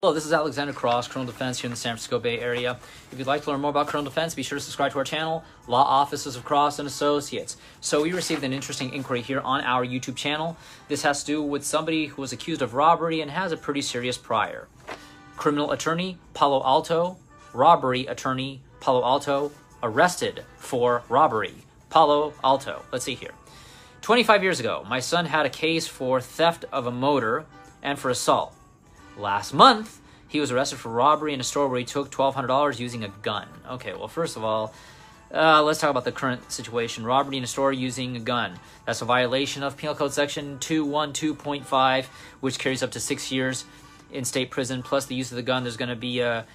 Hello, this is Alexander Cross, Criminal Defense here in the San Francisco Bay Area. If you'd like to learn more about criminal defense, be sure to subscribe to our channel, Law Offices of Cross and Associates. So we received an interesting inquiry here on our YouTube channel. This has to do with somebody who was accused of robbery and has a pretty serious prior. Criminal attorney, Palo Alto, robbery attorney, Palo Alto, arrested for robbery, Palo Alto. Let's see here. 25 years ago, my son had a case for theft of a motor and for assault. Last month, he was arrested for robbery in a store where he took $1,200 using a gun. Okay, well, first of all, uh, let's talk about the current situation. Robbery in a store using a gun. That's a violation of Penal Code Section 212.5, which carries up to six years in state prison. Plus, the use of the gun, there's going to be a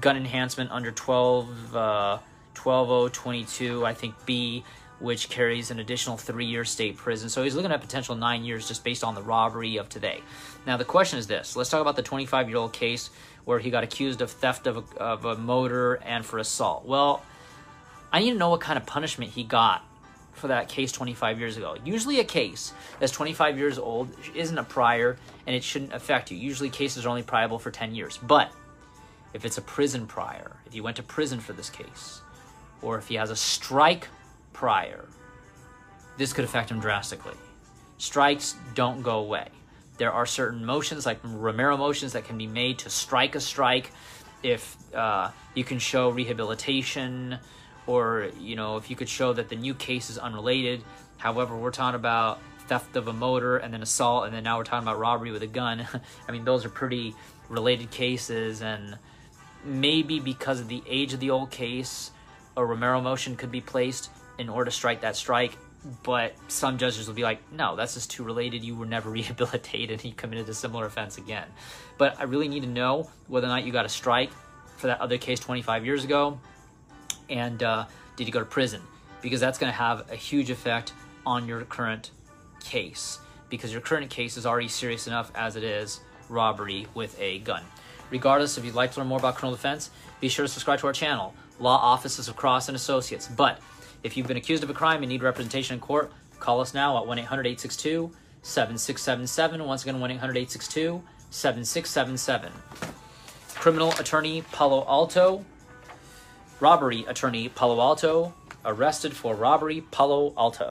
gun enhancement under 12, uh, 12022, I think B, which carries an additional three year state prison. So he's looking at potential nine years just based on the robbery of today. Now, the question is this let's talk about the 25 year old case where he got accused of theft of a, of a motor and for assault. Well, I need to know what kind of punishment he got for that case 25 years ago. Usually, a case that's 25 years old isn't a prior and it shouldn't affect you. Usually, cases are only priable for 10 years. But if it's a prison prior, if you went to prison for this case, or if he has a strike prior, this could affect him drastically. Strikes don't go away. There are certain motions, like Romero motions, that can be made to strike a strike if uh, you can show rehabilitation or, you know, if you could show that the new case is unrelated. However, we're talking about theft of a motor and then assault, and then now we're talking about robbery with a gun. I mean, those are pretty related cases, and maybe because of the age of the old case, a Romero motion could be placed in order to strike that strike. But some judges will be like, no, that's just too related. You were never rehabilitated. You committed a similar offense again. But I really need to know whether or not you got a strike for that other case 25 years ago. And uh, did you go to prison? Because that's going to have a huge effect on your current case. Because your current case is already serious enough as it is robbery with a gun. Regardless, if you'd like to learn more about criminal defense, be sure to subscribe to our channel, Law Offices of Cross and Associates. But if you've been accused of a crime and need representation in court, call us now at 1 800 862 7677. Once again, 1 800 862 7677. Criminal attorney Palo Alto. Robbery attorney Palo Alto. Arrested for robbery Palo Alto.